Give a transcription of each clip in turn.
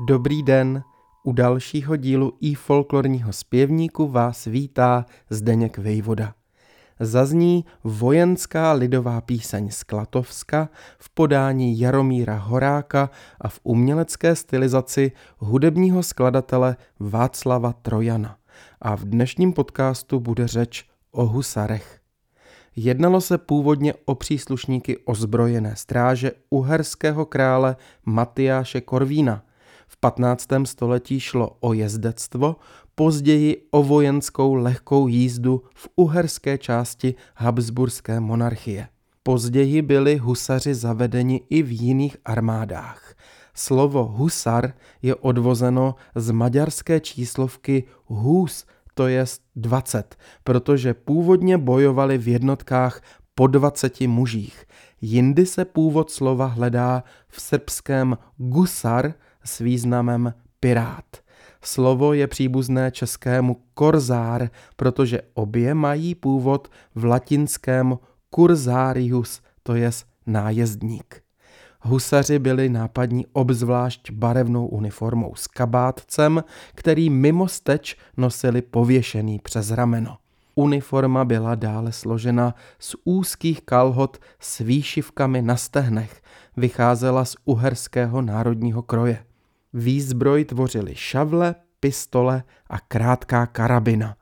Dobrý den, u dalšího dílu i folklorního zpěvníku vás vítá Zdeněk Vejvoda. Zazní vojenská lidová píseň z Klatovska v podání Jaromíra Horáka a v umělecké stylizaci hudebního skladatele Václava Trojana. A v dnešním podcastu bude řeč o husarech. Jednalo se původně o příslušníky ozbrojené stráže uherského krále Matyáše Korvína – v 15. století šlo o jezdectvo, později o vojenskou lehkou jízdu v uherské části Habsburské monarchie. Později byli husaři zavedeni i v jiných armádách. Slovo husar je odvozeno z maďarské číslovky hus, to je 20, protože původně bojovali v jednotkách po 20 mužích. Jindy se původ slova hledá v srbském gusar, s významem pirát. Slovo je příbuzné českému korzár, protože obě mají původ v latinském cursarius, to je nájezdník. Husaři byli nápadní obzvlášť barevnou uniformou s kabátcem, který mimo steč nosili pověšený přes rameno. Uniforma byla dále složena z úzkých kalhot s výšivkami na stehnech, vycházela z uherského národního kroje. Výzbroj tvořily šavle, pistole a krátká karabina.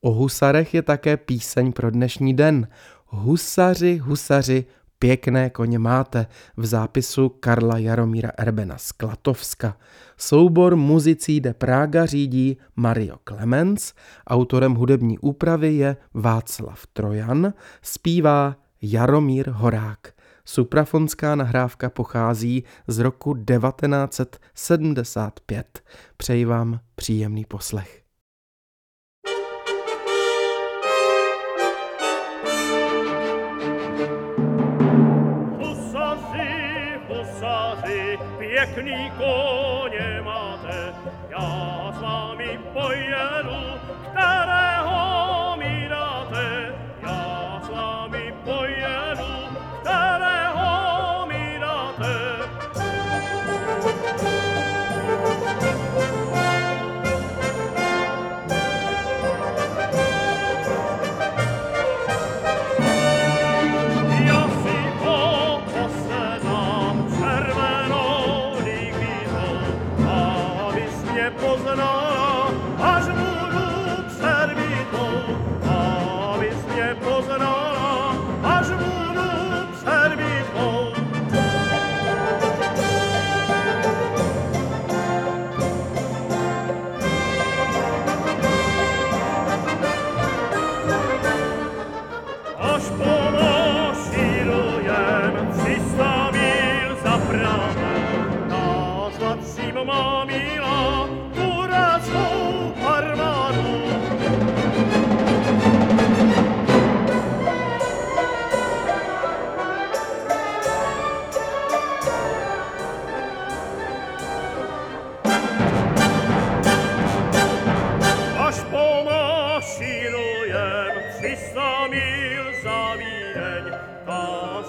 O husarech je také píseň pro dnešní den. Husaři, husaři, pěkné koně máte v zápisu Karla Jaromíra Erbena z Klatovska. Soubor muzicí de Praga řídí Mario Clemens, autorem hudební úpravy je Václav Trojan, zpívá Jaromír Horák. Suprafonská nahrávka pochází z roku 1975. Přeji vám příjemný poslech. Husaři, husaři, pěkný koně máte, já s vámi pojedu, kterého mě poznala, až budu před vítou. Abys mě poznala, až budu před vítou. Až pomaširujem 300 mil za Prahou,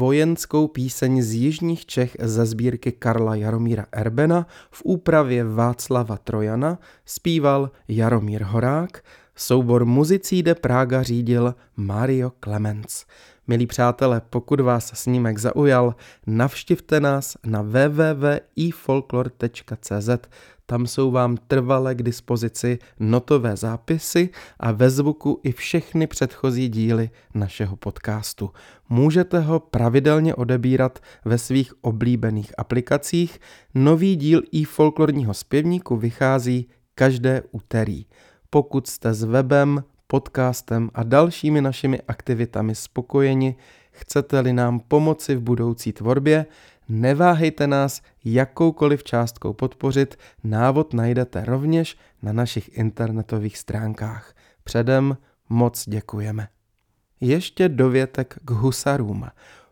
Vojenskou píseň z jižních Čech ze sbírky Karla Jaromíra Erbena v úpravě Václava Trojana zpíval Jaromír Horák, Soubor Muzicí de Praga řídil Mario Clemens. Milí přátelé, pokud vás snímek zaujal, navštivte nás na www.ifolklor.cz. Tam jsou vám trvale k dispozici notové zápisy a ve zvuku i všechny předchozí díly našeho podcastu. Můžete ho pravidelně odebírat ve svých oblíbených aplikacích. Nový díl i folklorního zpěvníku vychází každé úterý. Pokud jste s webem, podcastem a dalšími našimi aktivitami spokojeni, chcete-li nám pomoci v budoucí tvorbě, neváhejte nás jakoukoliv částkou podpořit, návod najdete rovněž na našich internetových stránkách. Předem moc děkujeme. Ještě dovětek k husarům.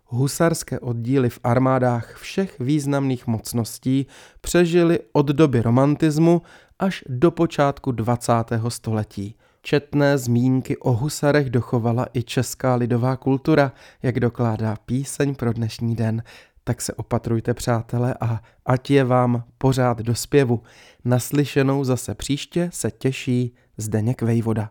Husarské oddíly v armádách všech významných mocností přežily od doby romantismu až do počátku 20. století. Četné zmínky o husarech dochovala i česká lidová kultura, jak dokládá píseň pro dnešní den. Tak se opatrujte, přátelé, a ať je vám pořád do zpěvu. Naslyšenou zase příště se těší Zdeněk Vejvoda.